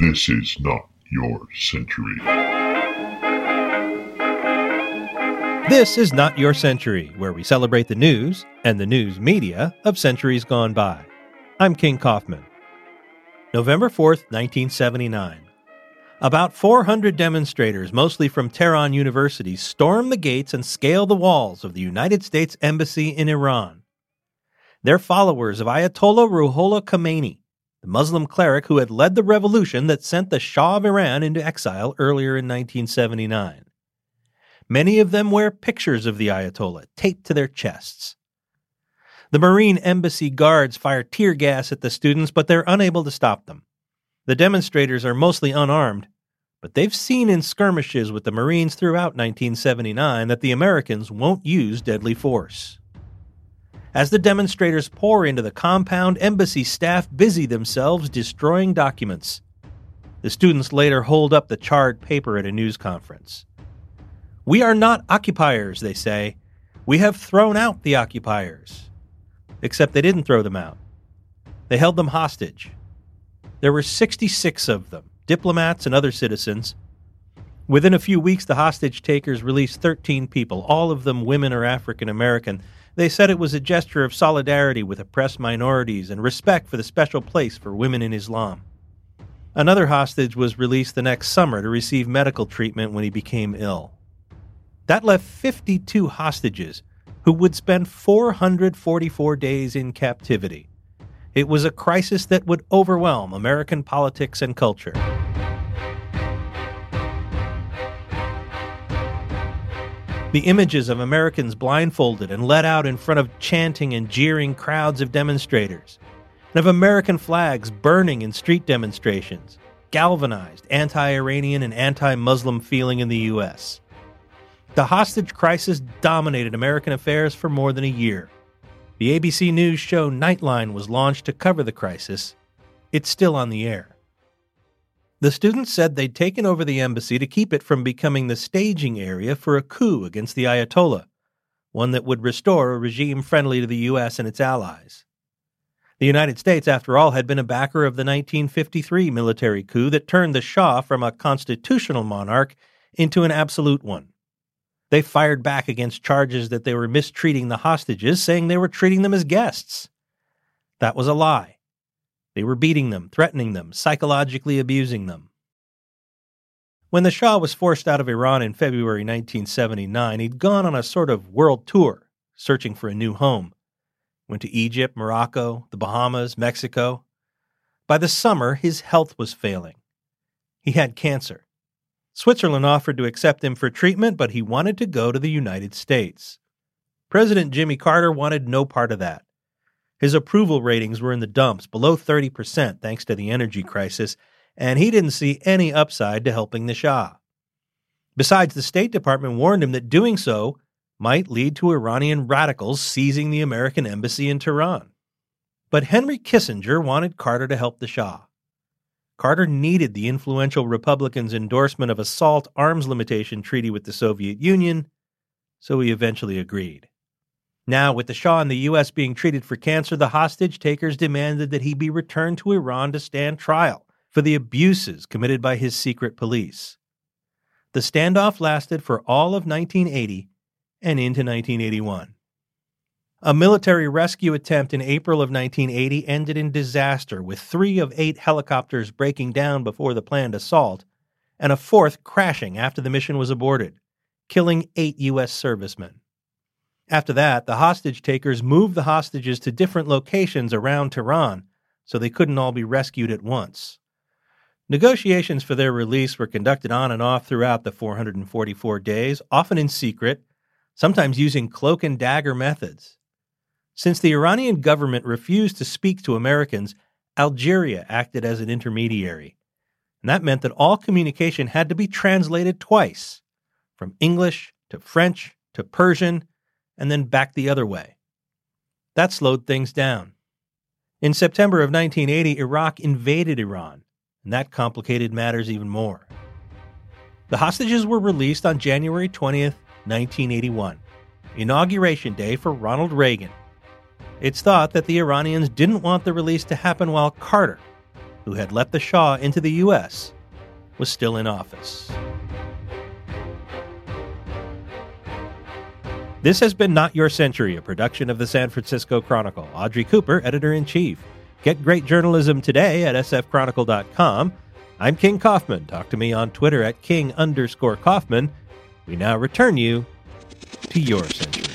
This is not your century. This is Not Your Century, where we celebrate the news and the news media of centuries gone by. I'm King Kaufman. November 4th, 1979. About 400 demonstrators, mostly from Tehran University, storm the gates and scale the walls of the United States Embassy in Iran. They're followers of Ayatollah Ruhollah Khomeini, the Muslim cleric who had led the revolution that sent the Shah of Iran into exile earlier in 1979. Many of them wear pictures of the Ayatollah taped to their chests. The Marine Embassy guards fire tear gas at the students, but they're unable to stop them. The demonstrators are mostly unarmed, but they've seen in skirmishes with the Marines throughout 1979 that the Americans won't use deadly force. As the demonstrators pour into the compound, embassy staff busy themselves destroying documents. The students later hold up the charred paper at a news conference. We are not occupiers, they say. We have thrown out the occupiers except they didn't throw them out. They held them hostage. There were 66 of them, diplomats and other citizens. Within a few weeks, the hostage takers released 13 people, all of them women or African American. They said it was a gesture of solidarity with oppressed minorities and respect for the special place for women in Islam. Another hostage was released the next summer to receive medical treatment when he became ill. That left 52 hostages, who would spend 444 days in captivity. It was a crisis that would overwhelm American politics and culture. The images of Americans blindfolded and led out in front of chanting and jeering crowds of demonstrators, and of American flags burning in street demonstrations, galvanized anti Iranian and anti Muslim feeling in the U.S. The hostage crisis dominated American affairs for more than a year. The ABC News show Nightline was launched to cover the crisis. It's still on the air. The students said they'd taken over the embassy to keep it from becoming the staging area for a coup against the Ayatollah, one that would restore a regime friendly to the U.S. and its allies. The United States, after all, had been a backer of the 1953 military coup that turned the Shah from a constitutional monarch into an absolute one. They fired back against charges that they were mistreating the hostages, saying they were treating them as guests. That was a lie. They were beating them, threatening them, psychologically abusing them. When the Shah was forced out of Iran in February 1979, he'd gone on a sort of world tour, searching for a new home. Went to Egypt, Morocco, the Bahamas, Mexico. By the summer, his health was failing. He had cancer. Switzerland offered to accept him for treatment, but he wanted to go to the United States. President Jimmy Carter wanted no part of that. His approval ratings were in the dumps, below 30%, thanks to the energy crisis, and he didn't see any upside to helping the Shah. Besides, the State Department warned him that doing so might lead to Iranian radicals seizing the American embassy in Tehran. But Henry Kissinger wanted Carter to help the Shah. Carter needed the influential Republicans' endorsement of a SALT arms limitation treaty with the Soviet Union, so he eventually agreed. Now, with the Shah in the U.S. being treated for cancer, the hostage takers demanded that he be returned to Iran to stand trial for the abuses committed by his secret police. The standoff lasted for all of 1980 and into 1981. A military rescue attempt in April of 1980 ended in disaster, with three of eight helicopters breaking down before the planned assault, and a fourth crashing after the mission was aborted, killing eight U.S. servicemen. After that, the hostage takers moved the hostages to different locations around Tehran so they couldn't all be rescued at once. Negotiations for their release were conducted on and off throughout the 444 days, often in secret, sometimes using cloak and dagger methods. Since the Iranian government refused to speak to Americans, Algeria acted as an intermediary, and that meant that all communication had to be translated twice from English to French to Persian and then back the other way. That slowed things down. In September of 1980, Iraq invaded Iran, and that complicated matters even more. The hostages were released on January 20th, 1981, Inauguration Day for Ronald Reagan. It's thought that the Iranians didn't want the release to happen while Carter, who had let the Shah into the U.S., was still in office. This has been Not Your Century, a production of the San Francisco Chronicle. Audrey Cooper, editor in chief. Get great journalism today at sfchronicle.com. I'm King Kaufman. Talk to me on Twitter at king underscore Kaufman. We now return you to your century.